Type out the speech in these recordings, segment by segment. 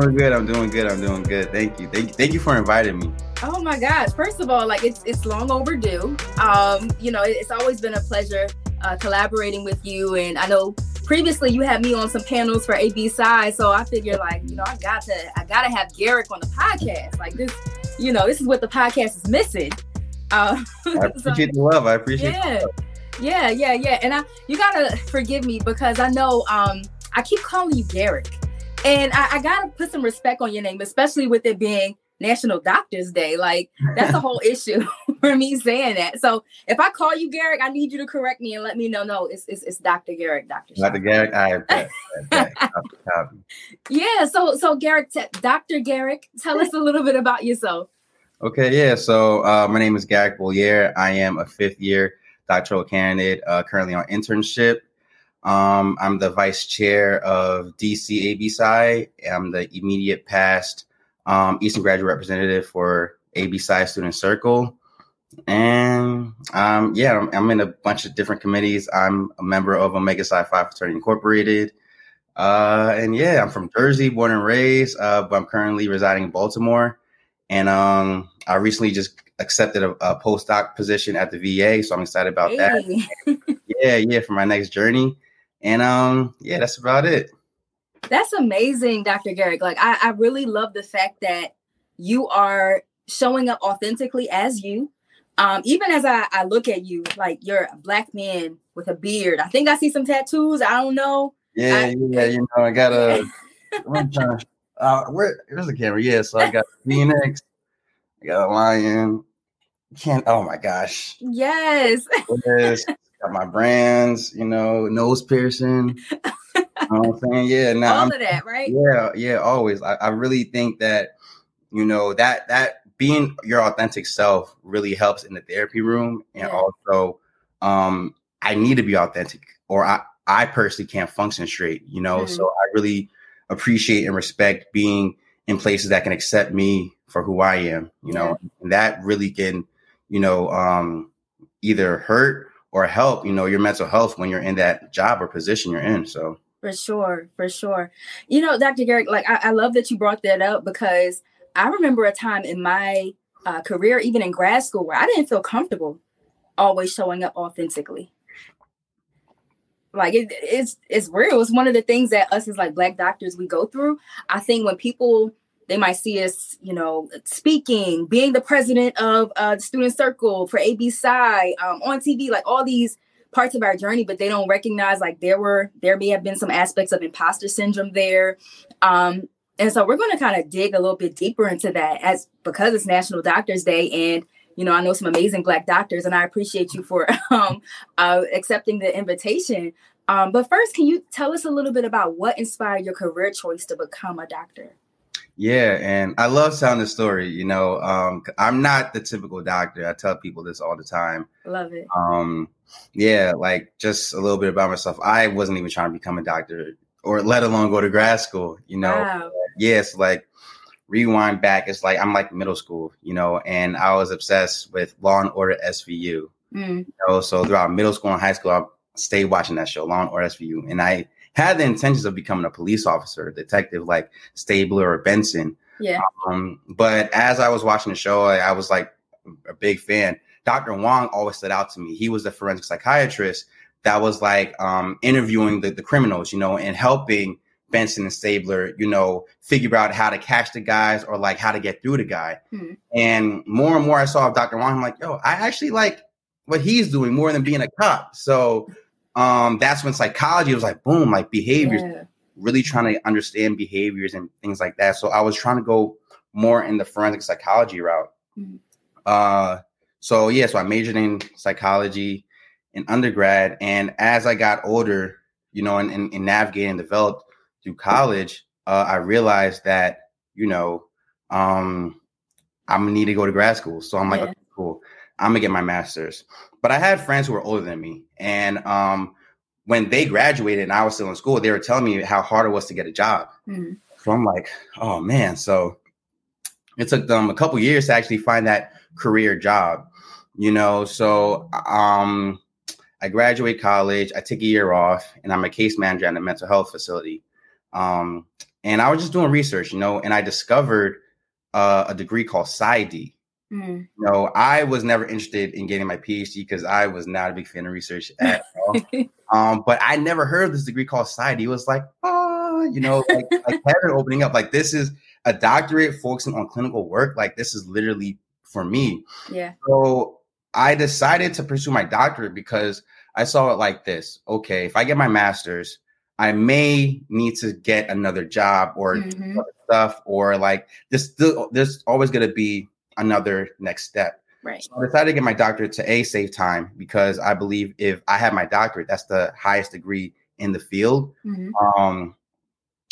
Doing good. I'm doing good. I'm doing good. Thank you. Thank you. Thank you for inviting me. Oh my gosh! First of all, like it's it's long overdue. Um, you know, it's always been a pleasure uh, collaborating with you, and I know previously you had me on some panels for AB Psi, so I figured like you know I got to I gotta have Garrick on the podcast. Like this, you know, this is what the podcast is missing. Uh, I appreciate the love. I appreciate. yeah, yeah, yeah, yeah. And I you gotta forgive me because I know um I keep calling you Garrick, and I, I gotta put some respect on your name, especially with it being National Doctors Day. Like that's a whole issue for me saying that. So if I call you Garrick, I need you to correct me and let me know. No, it's it's, it's Dr. Garrick, Dr. Dr. Garrick, I bet. I bet. Copy, copy. Yeah. So so Garrick, t- Dr. Garrick, tell us a little bit about yourself. Okay, yeah. So uh, my name is Garrick Beauliere. I am a fifth year doctoral candidate, uh, currently on internship. Um, I'm the vice chair of DC AB Psi. I'm the immediate past um, Eastern graduate representative for AB Psi Student Circle. And um, yeah, I'm, I'm in a bunch of different committees. I'm a member of Omega Psi Phi Fraternity Incorporated. Uh, and yeah, I'm from Jersey, born and raised, uh, but I'm currently residing in Baltimore. And um, I recently just accepted a, a postdoc position at the VA, so I'm excited about that. Yeah, yeah, for my next journey. And um, yeah, that's about it. That's amazing, Dr. Garrick. Like I, I really love the fact that you are showing up authentically as you. Um, even as I, I look at you, like you're a black man with a beard. I think I see some tattoos. I don't know. Yeah, I- yeah, you know, I got a. I'm trying to. Uh, where? The camera. Yeah, so I got phoenix. I got a lion. Can't. Oh my gosh. Yes. Yes. Got my brands. You know, nose piercing. you know what I'm saying? Yeah. Now All I'm of that, right? Yeah, yeah, always. I, I really think that you know that that being your authentic self really helps in the therapy room, and Yeah. also um, I need to be authentic, or I I personally can't function straight. You know, Mhm. so I really appreciate and respect being in places that can accept me for who I am. You know, and that really can you know um, either hurt or help you know your mental health when you're in that job or position you're in. So. For sure, for sure. You know, Dr. Garrick, like I, I love that you brought that up because I remember a time in my uh, career, even in grad school, where I didn't feel comfortable always showing up authentically. Like it, it's it's real. It's one of the things that us as like black doctors we go through. I think when people they might see us, you know, speaking, being the president of uh, the student circle for AB Psi, um, on TV, like all these parts of our journey, but they don't recognize like there were there may have been some aspects of imposter syndrome there. Um, and so we're going to kind of dig a little bit deeper into that as because it's National Doctors Day and you know I know some amazing black doctors and I appreciate you for um, uh, accepting the invitation. Um, but first, can you tell us a little bit about what inspired your career choice to become a doctor? Yeah, and I love telling the story. You know, um, I'm not the typical doctor. I tell people this all the time. Love it. Um, yeah, like just a little bit about myself. I wasn't even trying to become a doctor, or let alone go to grad school. You know, Wow. yes, like rewind back. It's like I'm like middle school, you know, and I was obsessed with Law and Order SVU. Mm, You know, so throughout middle school and high school, I stayed watching that show, Law and Order SVU, and I had the intentions of becoming a police officer, detective like Stabler or Benson. yeah. Um, but as I was watching the show, I, I was like a big fan. Dr. Huang always stood out to me. He was the forensic psychiatrist that was like um, interviewing the, the criminals, you know, and helping Benson and Stabler, you know, figure out how to catch the guys or like how to get through the guy. Hmm. And more and more I saw of Dr. Huang, I'm like, yo, I actually like what he's doing more than being a cop. So um, that's when psychology was like, boom, like behaviors Yeah. really trying to understand behaviors and things like that. So I was trying to go more in the forensic psychology route. Mhm. Uh, so yeah, so I majored in psychology in undergrad, and as I got older, you know, and, and, and navigating and developed through college, uh, I realized that you know, um, I'm gonna need to go to grad school. So I'm like, Yeah. okay, cool. I'm gonna get my master's. But I had friends who were older than me, and um, when they graduated and I was still in school, they were telling me how hard it was to get a job. Mhm. So I'm like, oh man. So it took them a couple years to actually find that career job, you know. So um, I graduate college, I take a year off, and I'm a case manager at a mental health facility. Um, and I was just doing research, you know, and I discovered uh, a degree called PsyD. Mm. You know, I was never interested in getting my PhD because I was not a big fan of research at all. Um, but I never heard of this degree called PsyD. It was like, oh, you know, like, like opening up. Like this is a doctorate focusing on clinical work. Like this is literally for me. yeah. So I decided to pursue my doctorate because I saw it like this. Okay, if I get my master's, I may need to get another job or Mhm. stuff, or like this. There's always going to be another next step. Right. So I decided to get my doctorate to a save time because I believe if I have my doctorate, that's the highest degree in the field. Mhm. Um,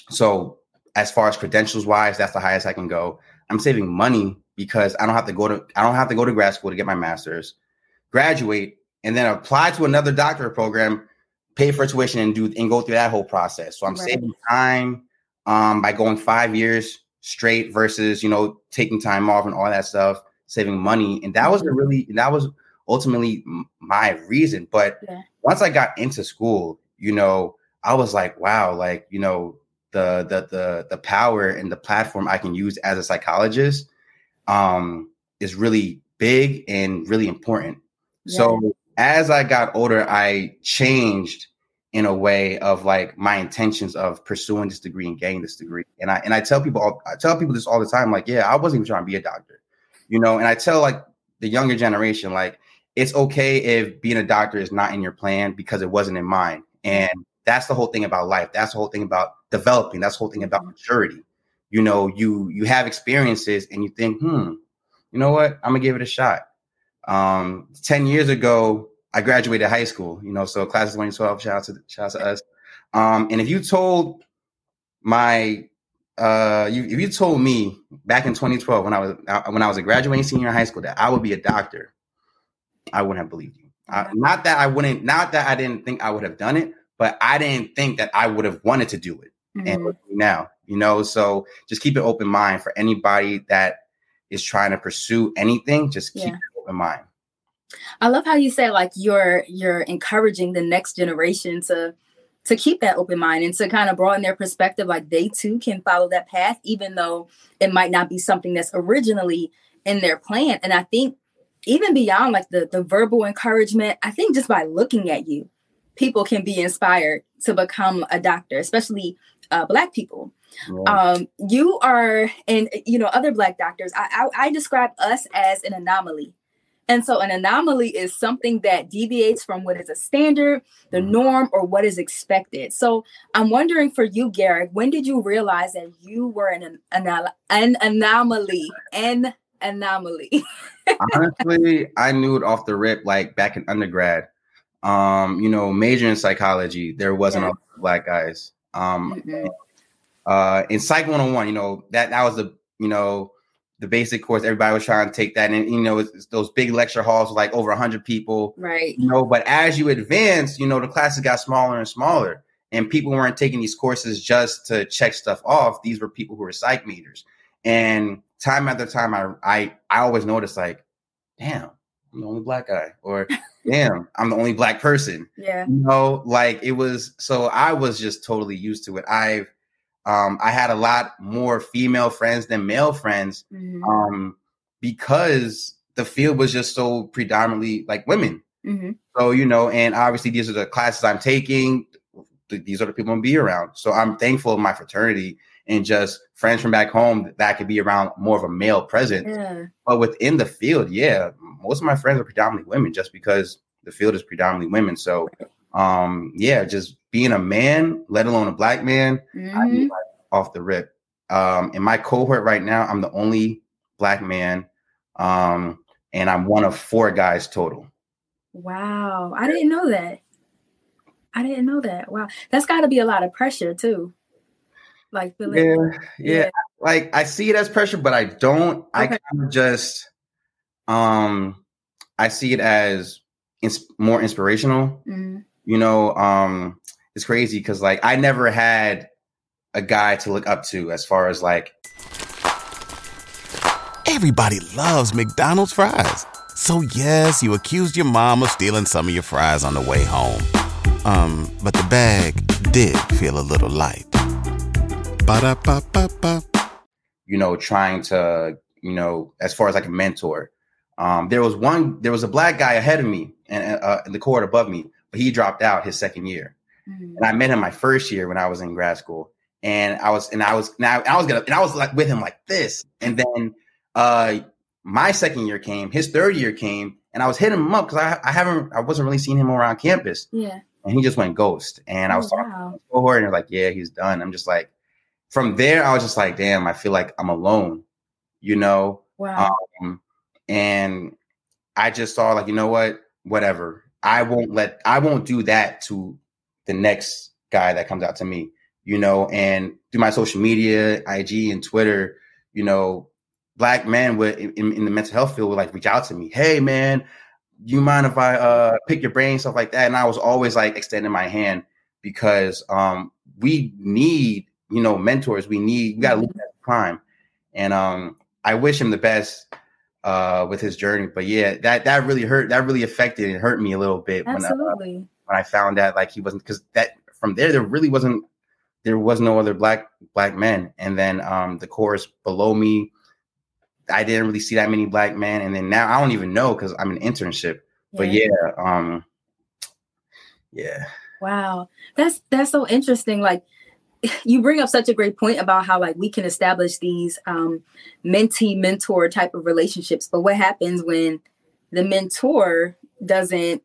so as far as credentials wise, that's the highest I can go. I'm saving money because I don't have to go to I don't have to go to grad school to get my master's, graduate, and then apply to another doctorate program, pay for tuition, and do and go through that whole process. So I'm Right. saving time um, by going five years straight versus you know taking time off and all that stuff, saving money, and that was a really that was ultimately my reason. But Yeah. once I got into school, you know, I was like, wow, like you know the the the the power and the platform I can use as a psychologist um is really big and really important. So as I got older, I changed in a way of like my intentions of pursuing this degree and getting this degree. And I and I tell people all, I tell people this all the time, like, yeah, I wasn't even trying to be a doctor, you know. And I tell like the younger generation, like, it's okay if being a doctor is not in your plan because it wasn't in mine. And that's the whole thing about life. That's the whole thing about developing. That's the whole thing about maturity. You know, you you have experiences and you think, hmm, you know what? I'm gonna give it a shot. Um, 10 years ago, I graduated high school, you know, so class of 2012, shout out to shout out to us. Um, and if you told my uh you if you told me back in 2012 when I was uh, when I was a graduating senior in high school that I would be a doctor, I wouldn't have believed you. I, not that I wouldn't, not that I didn't think I would have done it, but I didn't think that I would have wanted to do it and Mhm. at me now, you know. So just keep an open mind for anybody that is trying to pursue anything. Just keep Yeah. an open mind. I love how you say like you're you're encouraging the next generation to to keep that open mind and to kind of broaden their perspective like they too can follow that path even though it might not be something that's originally in their plan. And I think even beyond like the the verbal encouragement I think just by looking at you people can be inspired to become a doctor especially uh, black people. Um you are and you know other black doctors I, I i describe us as an anomaly and so an anomaly is something that deviates from what is a standard the Mhm. norm or what is expected so i'm wondering for you garrick when did you realize that you were an an, an anomaly an anomaly Honestly, I knew it off the rip, like back in undergrad. Um, you know, major in psychology, there wasn't Yeah. a lot of black guys. Um, Mhm. uh, in Psych 101, you know, that that was the you know the basic course. Everybody was trying to take that, and you know, it's, it's those big lecture halls with like over hundred people. right You know, but as you advance, you know, the classes got smaller and smaller, and people weren't taking these courses just to check stuff off. These were people who were psych majors, and time after time, I I I always noticed like, damn, I'm the only black guy, or damn, I'm the only black person yeah you know like it was so i was just totally used to it i've um i had a lot more female friends than male friends Mhm. um because the field was just so predominantly like women Mhm. so you know and obviously these are the classes i'm taking th- these are the people i'm be around so i'm thankful of my fraternity and just friends from back home that could be around more of a male presence yeah but within the field, yeah, most of my friends are predominantly women just because the field is predominantly women. So, um, yeah, just being a man, let alone a black man, Mhm. that off the rip. Um, in my cohort right now, I'm the only black man, um, and I'm one of four guys total. wow i didn't know that i didn't know that wow that's got to be a lot of pressure too Like yeah, yeah, yeah, Like I see it as pressure, but I don't. Okay. I kind of just um I see it as ins- more inspirational. Mm-hmm. You know, um it's crazy because like I never had a guy to look up to as far as like everybody loves McDonald's fries. So yes, you accused your mom of stealing some of your fries on the way home. Um, but the bag did feel a little light. Ba-da-ba-ba-ba. You know, trying to, you know, as far as like a mentor. Um, there was one, there was a black guy ahead of me and uh, in the court above me, he dropped out his second year. Mm-hmm. And I met him my first year when I was in grad school. And I was, and I was, now I was gonna, and I was like with him like this. And then, uh, my second year came, his third year came, and I was hitting him up because I, I haven't, I wasn't really seeing him around campus. Yeah. And he just went ghost. And oh, I was talking wow. to him cohort, and they're like, yeah, he's done. I'm just like, from there, I was just like, damn, I feel like I'm alone, you know? Wow. Um, and I just saw like, you know what? Whatever. I won't let, I won't do that to the next guy that comes out to me, you know, and through my social media, IG and Twitter, you know, black men would in, in, the mental health field would like reach out to me. Hey man, you mind if I uh pick your brain, stuff like that. And I was always like extending my hand because um we need, you know, mentors. We need we gotta look at the crime. And um I wish him the best uh with his journey. But yeah, that that really hurt that really affected and hurt me a little bit Absolutely. when uh, when I found out like he wasn't because that from there there really wasn't there was no other black black men. And then um the chorus below me, I didn't really see that many black men. And then now I don't even know because I'm an internship. Yeah. But yeah, um yeah. Wow. That's that's so interesting. Like you bring up such a great point about how like we can establish these um mentee mentor type of relationships. But what happens when the mentor doesn't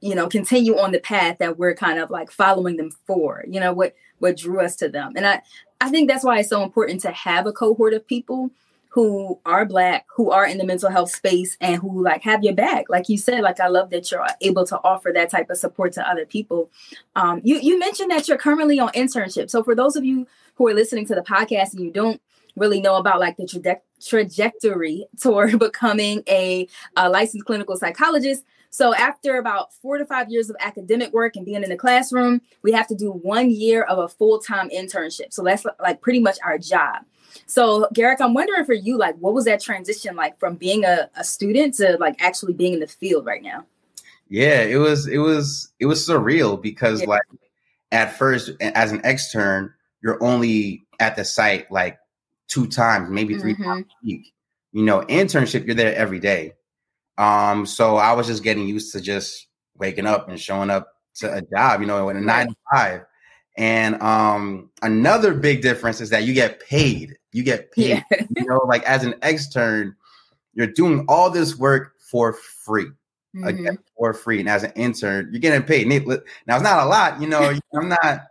you know continue on the path that we're kind of like following them for you know what what drew us to them and i i think that's why it's so important to have a cohort of people who are black who are in the mental health space and who like have your back. Like you said like i love that you're able to offer that type of support to other people. Um, you you mentioned that you're currently on internship. So for those of you who are listening to the podcast and you don't really know about like the tra- trajectory toward becoming a, a licensed clinical psychologist so after about four to five years of academic work and being in the classroom, we have to do one year of a full-time internship. So that's like pretty much our job. So Garrick, I'm wondering for you, like, what was that transition like from being a, a student to like actually being in the field right now? Yeah, it was it was it was surreal because yeah. like at first as an extern, you're only at the site like two times, maybe 3 mm-hmm. times a week. You know, internship, you're there every day. Um, so I was just getting used to just waking up and showing up to a job, you know, in a nine to five. And um, another big difference is that you get paid. You get paid. Yeah. you know, like as an extern, you're doing all this work for free. Mm-hmm. Again, for free. And as an intern, you're getting paid. Now it's not a lot, you know. I'm not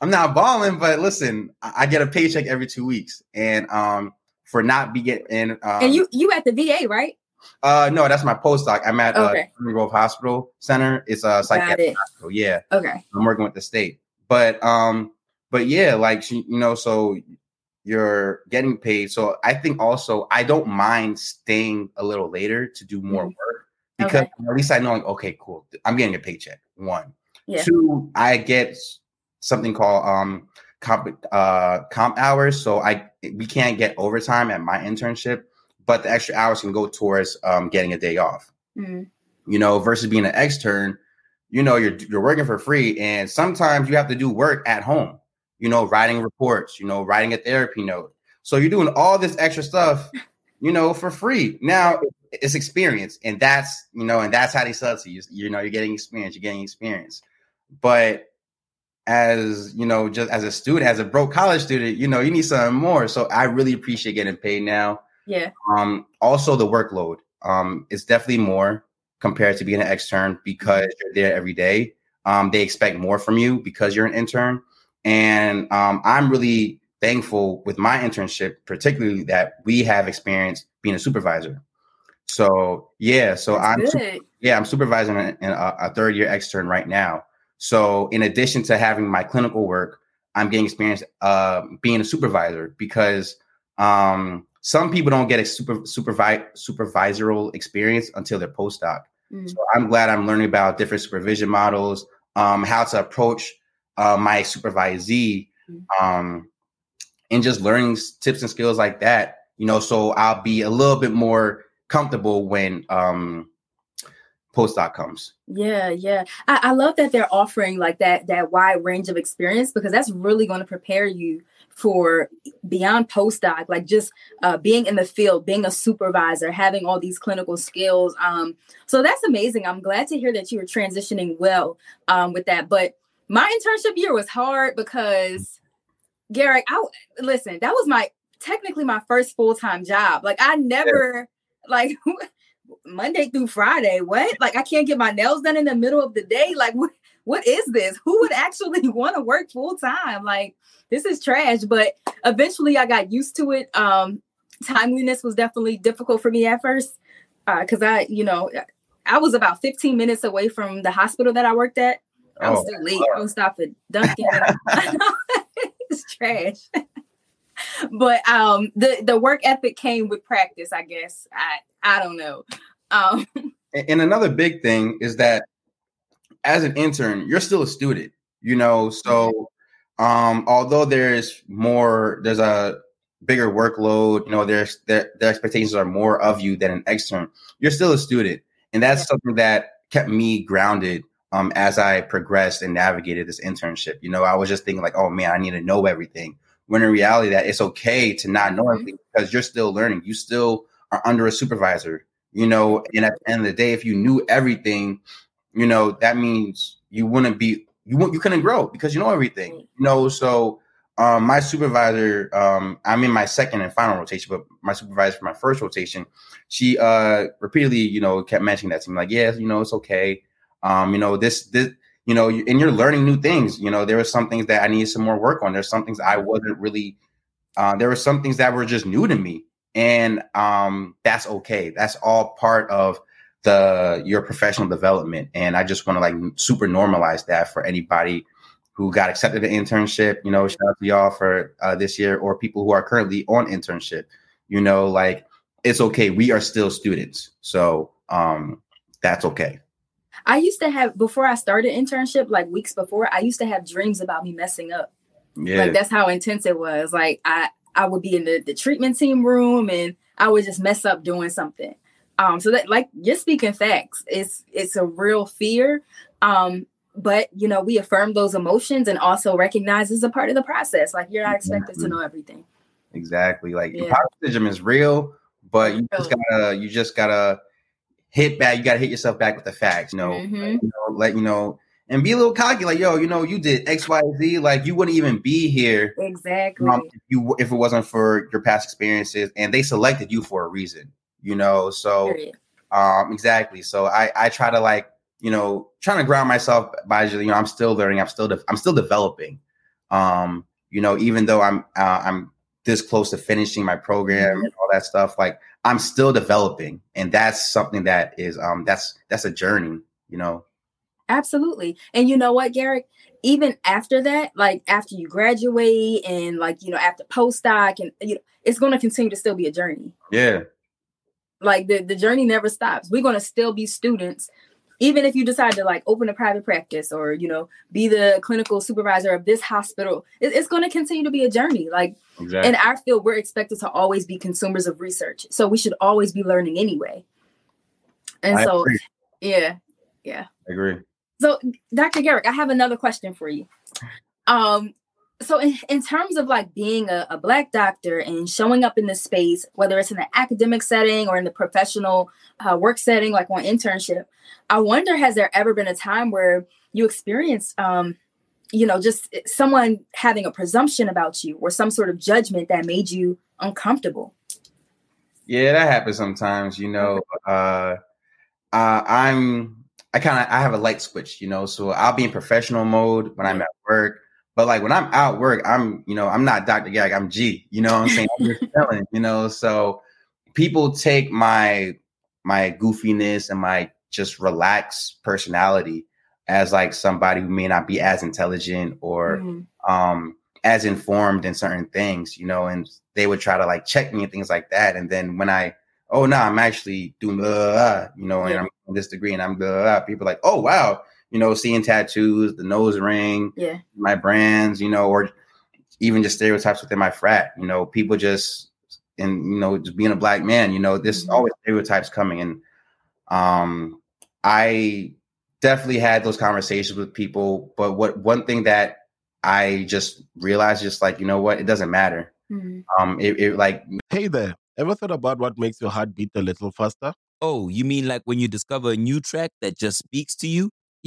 I'm not balling, but listen, I get a paycheck every two weeks. And um for not be getting um, and you you at the VA, right? Uh, no, that's my postdoc. I'm at uh, okay. uh, Grove Hospital Center. It's a psychiatric hospital. Yeah. Okay. I'm working with the state, but um, but yeah, like you know, so you're getting paid. So I think also I don't mind staying a little later to do more mm-hmm. work because okay. at least I know, like, okay, cool, I'm getting a paycheck. One, yeah. two, I get something called um comp uh comp hours. So I we can't get overtime at my internship but the extra hours can go towards um, getting a day off. Mm-hmm. You know, versus being an extern, you know, you're you're working for free, and sometimes you have to do work at home. You know, writing reports. You know, writing a therapy note. So you're doing all this extra stuff, you know, for free. Now it's experience, and that's you know, and that's how they sell to you. You know, you're getting experience. You're getting experience, but as you know, just as a student, as a broke college student, you know, you need something more. So I really appreciate getting paid now. Yeah. Um, also the workload um, is definitely more compared to being an extern because mm-hmm. you're there every day. Um, they expect more from you because you're an intern. And um, I'm really thankful with my internship, particularly that we have experience being a supervisor. So yeah, so That's I'm yeah I'm supervising a, a, a third year extern right now. So in addition to having my clinical work, I'm getting experience uh, being a supervisor because um, some people don't get a super supervi- supervisorial experience until they're postdoc. Mm. So I'm glad I'm learning about different supervision models, um, how to approach uh, my supervisee, mm. um, and just learning tips and skills like that. You know, so I'll be a little bit more comfortable when um, postdoc comes. Yeah, yeah. I, I love that they're offering like that that wide range of experience because that's really going to prepare you for beyond postdoc, like just uh, being in the field, being a supervisor, having all these clinical skills. Um, so that's amazing. I'm glad to hear that you were transitioning well um, with that. But my internship year was hard because Garrick, I listen, that was my technically my first full-time job. Like I never yeah. like Monday through Friday. What? Like I can't get my nails done in the middle of the day. Like what what is this? Who would actually want to work full time? Like this is trash. But eventually I got used to it. Um timeliness was definitely difficult for me at first. Uh, cause I, you know, I was about 15 minutes away from the hospital that I worked at. I was oh, still late. I was stop at Dunkin'. it's trash. but um the the work ethic came with practice, I guess. I I don't know. Um, and another big thing is that as an intern, you're still a student, you know. So um, although there's more, there's a bigger workload, you know, there's the, the expectations are more of you than an extern. You're still a student, and that's something that kept me grounded um, as I progressed and navigated this internship. You know, I was just thinking like, oh man, I need to know everything. When in reality, that it's okay to not know mm-hmm. everything because you're still learning. You still are under a supervisor, you know, and at the end of the day, if you knew everything, you know, that means you wouldn't be you you couldn't grow because you know everything. You know, so um, my supervisor, um, I'm in my second and final rotation, but my supervisor for my first rotation, she uh repeatedly, you know, kept mentioning that to me, like, yeah, you know, it's okay. Um, you know, this this you know, and you're learning new things. You know, there were some things that I needed some more work on. There's some things I wasn't really uh, there were some things that were just new to me and um, that's okay. That's all part of the your professional development, and I just want to like super normalize that for anybody who got accepted an internship. You know, shout out to y'all for uh, this year, or people who are currently on internship. You know, like it's okay. We are still students, so um, that's okay. I used to have before I started internship, like weeks before, I used to have dreams about me messing up. Yeah. Like that's how intense it was. Like I I would be in the, the treatment team room and I would just mess up doing something. Um, so that like you're speaking facts. It's it's a real fear. Um, but you know, we affirm those emotions and also recognize it's a part of the process. Like you're not expected exactly. to know everything. Exactly. Like yeah. is real, but you just gotta you just gotta hit back. You gotta hit yourself back with the facts. You know, mm-hmm. you know let you know and be a little cocky, like, yo, you know, you did X, Y, Z, like you wouldn't even be here. Exactly. Um, if you if it wasn't for your past experiences, and they selected you for a reason, you know. So, um, exactly. So I I try to like you know trying to ground myself by you know I'm still learning, I'm still de- I'm still developing. Um, you know, even though I'm uh, I'm this close to finishing my program mm-hmm. and all that stuff, like I'm still developing, and that's something that is um that's that's a journey, you know. Absolutely. And you know what, Garrick? Even after that, like after you graduate and like, you know, after postdoc and you know, it's going to continue to still be a journey. Yeah. Like the, the journey never stops. We're going to still be students. Even if you decide to like open a private practice or, you know, be the clinical supervisor of this hospital, it, it's going to continue to be a journey. Like exactly. in our field, we're expected to always be consumers of research. So we should always be learning anyway. And I so, agree. yeah, yeah. I agree. So, Dr. Garrick, I have another question for you. Um, so in, in terms of like being a, a, black doctor and showing up in this space, whether it's in the academic setting or in the professional uh, work setting, like on internship, I wonder has there ever been a time where you experienced, um, you know, just someone having a presumption about you or some sort of judgment that made you uncomfortable? Yeah, that happens sometimes. You know, uh, uh, I'm I kind of I have a light switch, you know. So I'll be in professional mode when I'm at work, but like when I'm out work, I'm you know I'm not Dr. Gag, I'm G. You know what I'm saying? I'm just telling, you know. So people take my my goofiness and my just relaxed personality as like somebody who may not be as intelligent or mm-hmm. um as informed in certain things, you know, and they would try to like check me and things like that. And then when I, oh no, I'm actually doing, blah, blah, you know, and. I'm this degree and I'm blah, people are like, oh wow, you know, seeing tattoos, the nose ring, Yeah. my brands, you know, or even just stereotypes within my frat. You know, people just and you know, just being a black man, you know, there's Mhm. always stereotypes coming. And um I definitely had those conversations with people. But what one thing that I just realized, just like, you know what, it doesn't matter. Mhm. Um it, it like Hey there, ever thought about what makes your heart beat a little faster? Oh, you mean like when you discover a new track that just speaks to you?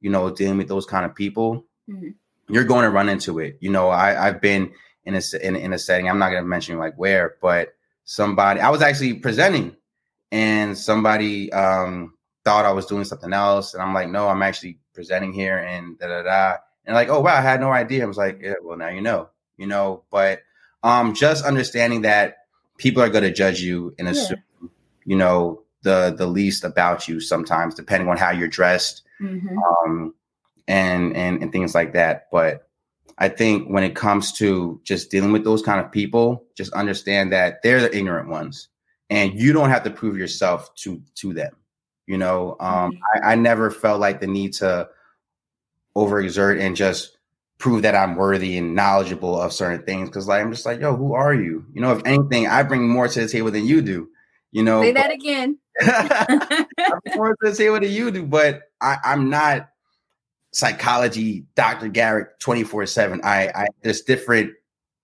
you know, dealing with those kind of people, Mhm. you're going to run into it. You know, I, I've been in a in, in a setting. I'm not going to mention like where, but somebody I was actually presenting, and somebody um, thought I was doing something else, and I'm like, no, I'm actually presenting here, and da da da. And like, oh wow, I had no idea. I was like, yeah, well now you know, you know. But um, just understanding that people are going to judge you and Yeah. assume, you know, the the least about you sometimes, depending on how you're dressed Mhm. um, and and and things like that. But I think when it comes to just dealing with those kind of people, just understand that they're the ignorant ones, and you don't have to prove yourself to to them. You know, um, Mhm. I, I never felt like the need to overexert and just prove that I'm worthy and knowledgeable of certain things because like I'm just like, yo, who are you? You know, if anything, I bring more to the table than you do. You know, Say but- that again. I'm more to say what do you do, but I, I'm not psychology, Dr. Garrick 24 7. I, I there's different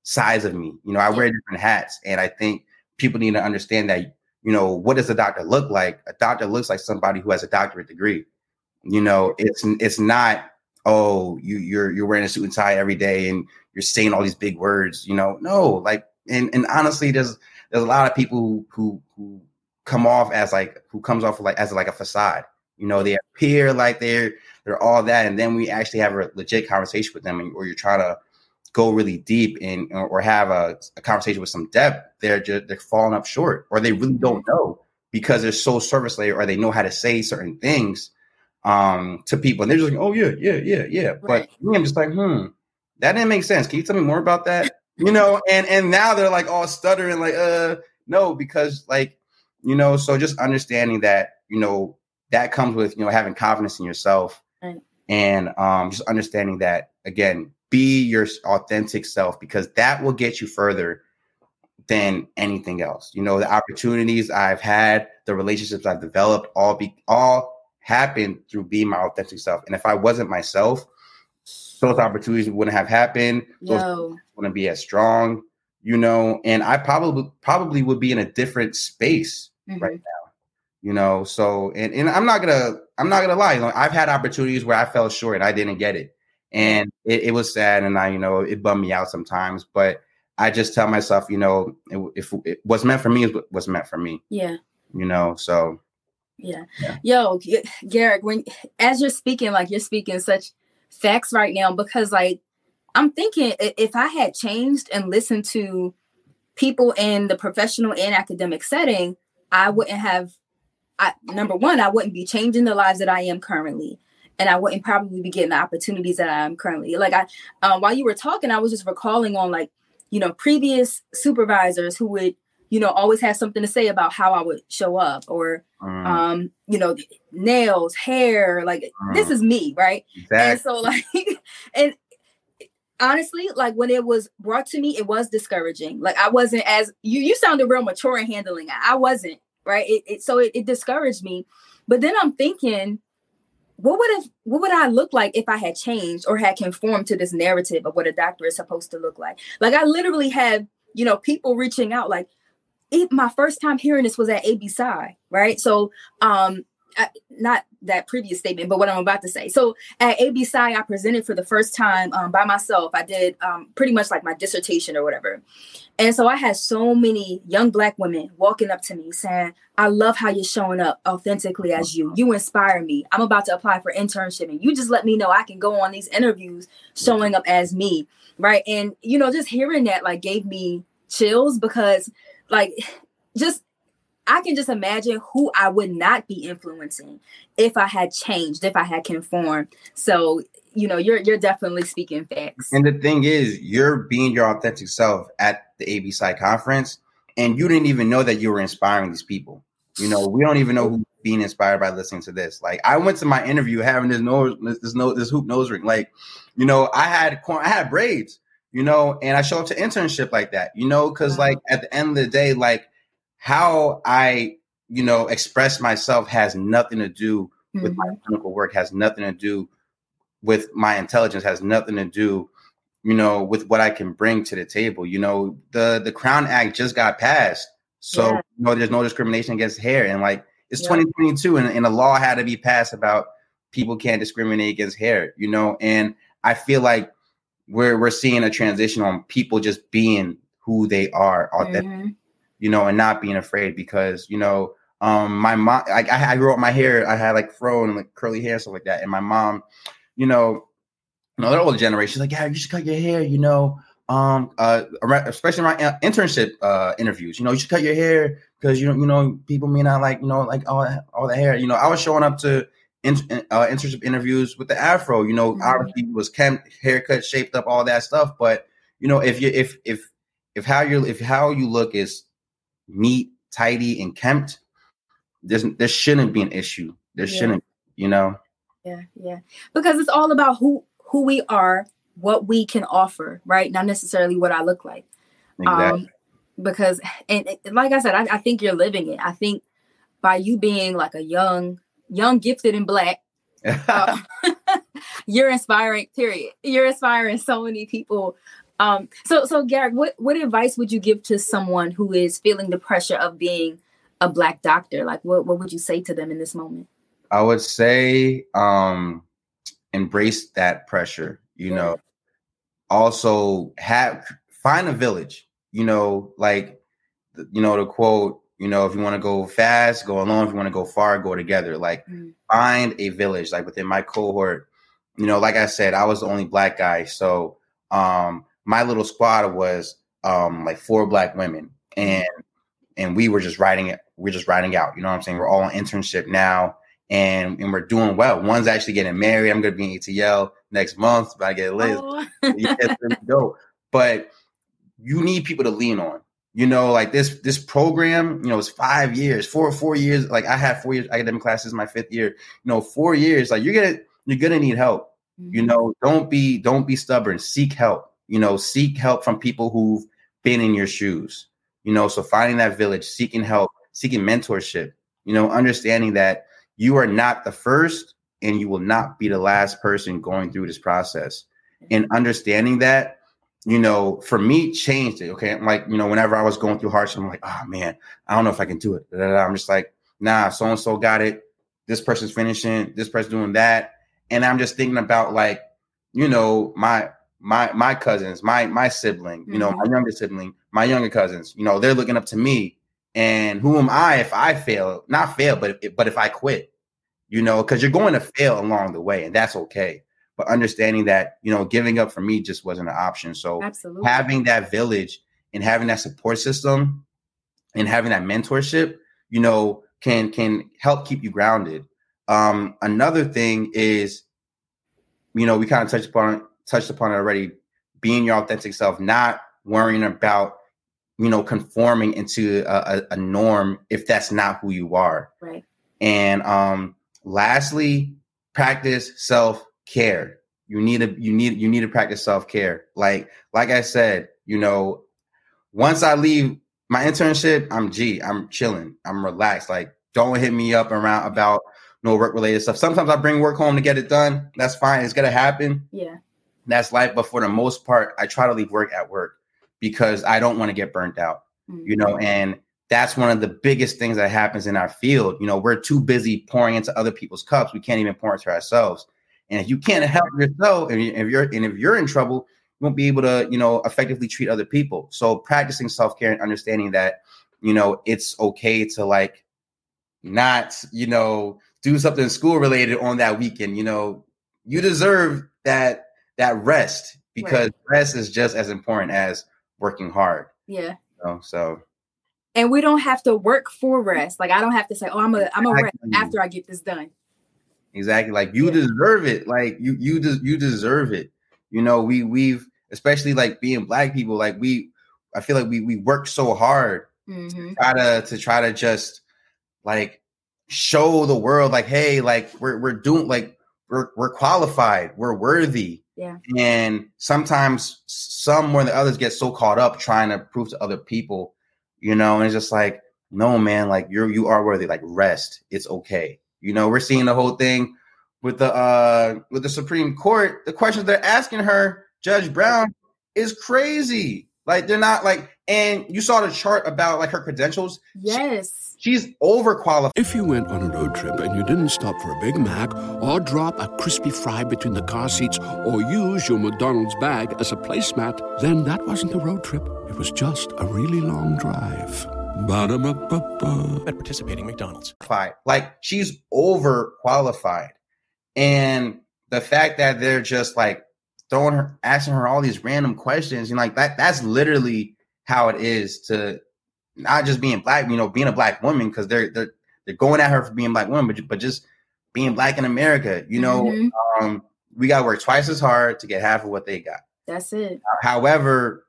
sides of me. You know, I wear different hats. And I think people need to understand that, you know, what does a doctor look like? A doctor looks like somebody who has a doctorate degree. You know, it's it's not, oh, you you're you're wearing a suit and tie every day and you're saying all these big words, you know. No, like and and honestly, there's there's a lot of people who who who come off as like who comes off like as like a facade. You know, they appear like they're they're all that, and then we actually have a legit conversation with them, and, or you're trying to go really deep and or, have a, a conversation with some depth. They're just they're falling up short, or they really don't know because they're so surface layer, or they know how to say certain things um to people, and they're just like, oh yeah, yeah, yeah, yeah. But Right. me, I'm just like, hmm, that didn't make sense. Can you tell me more about that? You know, and and now they're like all stuttering, like, uh, no, because like, you know, so just understanding that, you know, that comes with, you know, having confidence in yourself Right. and um just understanding that again, be your authentic self because that will get you further than anything else. You know, the opportunities I've had, the relationships I've developed, all be all happened through being my authentic self. And if I wasn't myself, those opportunities wouldn't have happened. Those Yo. wouldn't be as strong, you know, and I probably probably would be in a different space Mhm. right now, you know. So and, and I'm not gonna I'm not gonna lie, you know, I've had opportunities where I fell short and I didn't get it. And it, it was sad and I, you know, it bummed me out sometimes, but I just tell myself, you know, it, if it, what's meant for me is what- what's meant for me, Yeah. you know. So Yeah. Yeah. Yo, G- Garrick, when as you're speaking, like you're speaking such facts right now, because like I'm thinking if I had changed and listened to people in the professional and academic setting, I wouldn't have I number one, I wouldn't be changing the lives that I am currently. And I wouldn't probably be getting the opportunities that I am currently. Like I um, while you were talking, I was just recalling on like, you know, previous supervisors who would, you know, always have something to say about how I would show up or mm, um you know nails hair like this Mm. is me right and so like and honestly, like when it was brought to me, it was discouraging. Like I wasn't as you you sounded real mature in handling it. I wasn't, right? It, it so it, it discouraged me. But then I'm thinking, what would have what would I look like if I had changed or had conformed to this narrative of what a doctor is supposed to look like? Like I literally have, you know, people reaching out like it, my first time hearing this was at AB Psi, right? So um I, not that previous statement, but what I'm about to say. So at AB Psi, I presented for the first time um, by myself. I did um, pretty much like my dissertation or whatever. And so I had so many young black women walking up to me saying, I love how you're showing up authentically as you. You inspire me. I'm about to apply for internship and you just let me know I can go on these interviews showing up as me. Right. And, you know, just hearing that like gave me chills because like just I can just imagine who I would not be influencing if I had changed, if I had conformed. So, you know, you're you're definitely speaking facts. And the thing is, you're being your authentic self at the AB Psi conference, and you didn't even know that you were inspiring these people. You know, we don't even know who's being inspired by listening to this. Like, I went to my interview having this nose, this nose, this hoop nose ring. Like, you know, I had I had braids, you know, and I show up to internship like that, you know, because like at the end of the day, like how I, you know, express myself has nothing to do with mm-hmm. my clinical work, has nothing to do with my intelligence, has nothing to do, you know, with what I can bring to the table. You know, the the Crown Act just got passed. So, yeah. you know, there's no discrimination against hair. And like it's yeah. 2022 and, and a law had to be passed about people can't discriminate against hair, you know, and I feel like we're we're seeing a transition on people just being who they are authentic. Mm-hmm you know, and not being afraid because, you know, um, my mom, like I, I grew up my hair, I had like fro and like curly hair, stuff like that. And my mom, you know, you know, the older generation, like, yeah, you should cut your hair, you know, um, uh, especially my uh, internship uh interviews, you know, you should cut your hair because you know, you know, people may not like, you know, like all all the hair. You know, I was showing up to in, uh, internship interviews with the afro. You know, mm-hmm. obviously was kempt, haircut, shaped up, all that stuff. But you know, if you if if if how you if how you look is neat, tidy, and kempt, there's there shouldn't be an issue. There yeah. shouldn't, you know. Yeah, yeah. Because it's all about who who we are, what we can offer, right? Not necessarily what I look like. Exactly. Um, because and, and like I said, I, I think you're living it. I think by you being like a young, young, gifted, and black, uh, you're inspiring. Period. You're inspiring so many people um, so so Garrick, what what advice would you give to someone who is feeling the pressure of being a black doctor? Like what, what would you say to them in this moment? I would say um embrace that pressure, you yeah. know. Also have find a village, you know, like you know, the quote, you know, if you want to go fast, go alone. If you want to go far, go together. Like mm. find a village. Like within my cohort, you know, like I said, I was the only black guy. So um my little squad was um like four black women and and we were just riding it we're just riding out you know what i'm saying? We're all on internship now and and we're doing well. One's actually getting married i'm gonna be in atl next month but i get lit oh. yeah, go but you need people to lean on you know like this this program you know it's five years four four years like i had four years academic classes my fifth year you know four years like you're gonna you're gonna need help mm-hmm. you know? Don't be don't be stubborn seek help you know, seek help from people who've been in your shoes. You know, so finding that village, seeking help, seeking mentorship, you know, understanding that you are not the first and you will not be the last person going through this process. And understanding that, you know, for me, changed it. Okay. I'm like, you know, whenever I was going through hardship, I'm like, oh man, I don't know if I can do it. I'm just like, nah, so and so got it. This person's finishing, this person's doing that. And I'm just thinking about like, you know, my my my cousins, my my sibling, you mm-hmm. know, my younger sibling, my younger cousins, you know, they're looking up to me. And who am I if I fail? Not fail, but but if I quit, you know, because you're going to fail along the way, and that's okay. But understanding that, you know, giving up for me just wasn't an option. So Absolutely. having that village and having that support system and having that mentorship, you know, can can help keep you grounded. Um, another thing is, you know, we kind of touched upon touched upon it already, being your authentic self, not worrying about, you know, conforming into a, a, a norm if that's not who you are. Right. And um, lastly, practice self care. you need to you need you need to practice self-care. Like like I said, you know, once I leave my internship, I'm G, I'm chilling, I'm relaxed. Like don't hit me up around about no work related stuff. Sometimes I bring work home to get it done. That's fine. It's gonna happen. Yeah. That's life. But for the most part, I try to leave work at work because I don't want to get burnt out. Mm-hmm. You know, and that's one of the biggest things that happens in our field. You know, we're too busy pouring into other people's cups. We can't even pour into ourselves. And if you can't help yourself, and if you're and if you're in trouble, you won't be able to, you know, effectively treat other people. So practicing self-care and understanding that, you know, it's okay to like not, you know, do something school related on that weekend. You know, you deserve that that rest because Right. rest is just as important as working hard. Yeah. You know? So And we don't have to work for rest. Like I don't have to say, "Oh, I'm a I'm a rest after I get this done." Exactly. Like you Yeah. deserve it. Like you you des- you deserve it. You know, we we've especially like being black people, like we I feel like we we work so hard Mhm. try to to try to just like show the world like hey, like we're we're doing like we're we're qualified, we're worthy. Yeah. And sometimes some more than others get so caught up trying to prove to other people, you know, and it's just like, no man, like you're you are worthy, like rest. It's okay. You know, we're seeing the whole thing with the uh with the Supreme Court. The questions they're asking her, Judge Brown, is crazy. Like they're not like, and you saw the chart about like her credentials. Yes. She's overqualified. If you went on a road trip and you didn't stop for a Big Mac or drop a crispy fry between the car seats or use your McDonald's bag as a placemat, then that wasn't a road trip. It was just a really long drive. Ba-da-ba-ba-ba. at participating McDonald's. qualified. Like she's overqualified. And the fact that they're just like throwing her, asking her all these random questions, and like that, that's literally how it is to not just being black, you know, being a black woman, because they're they're they're going at her for being black woman, but, but just being black in America. You know, Mhm. um, we gotta work twice as hard to get half of what they got. That's it. However,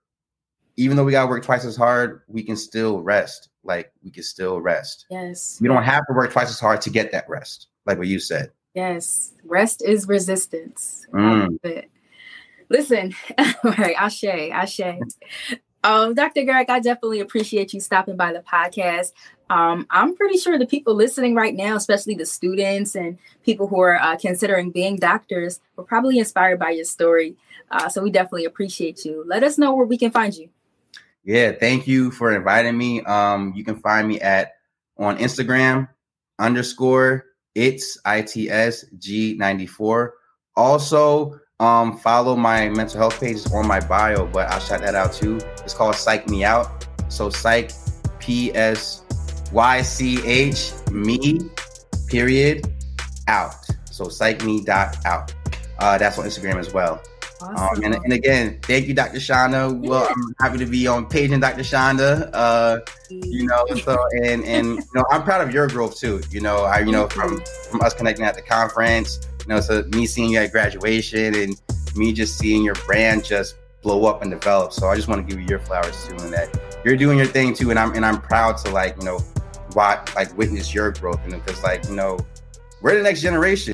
even though we gotta work twice as hard, we can still rest. Like we can still rest. Yes. We don't have to work twice as hard to get that rest, like what you said. Yes. Rest is resistance. Mm. Listen, all right, Ashe, Ashe. Um, Dr. Garrick, I definitely appreciate you stopping by the podcast. Um, I'm pretty sure the people listening right now, especially the students and people who are uh, considering being doctors, were probably inspired by your story. Uh, so we definitely appreciate you. Let us know where we can find you. Yeah, thank you for inviting me. Um, you can find me at on Instagram underscore it's its g ninety four. Also, um, follow my mental health page It's on my bio, but I'll shout that out too. It's called Psych Me Out. So Psych P S Y C H me period out. So psych me dot out. Uh, that's on Instagram as well. Awesome. Um, and, and again, thank you, Dr. Chanda. Well, I'm happy to be on Paging Dr. Chanda. Uh, you know, so and and you know, I'm proud of your growth too. You know, I you know from from us connecting at the conference, you know, so me seeing you at graduation and me just seeing your brand just blow up and develop. So I just want to give you your flowers too, and that you're doing your thing too, and I'm and I'm proud to like you know, watch like witness your growth, and because like you know, we're the next generation.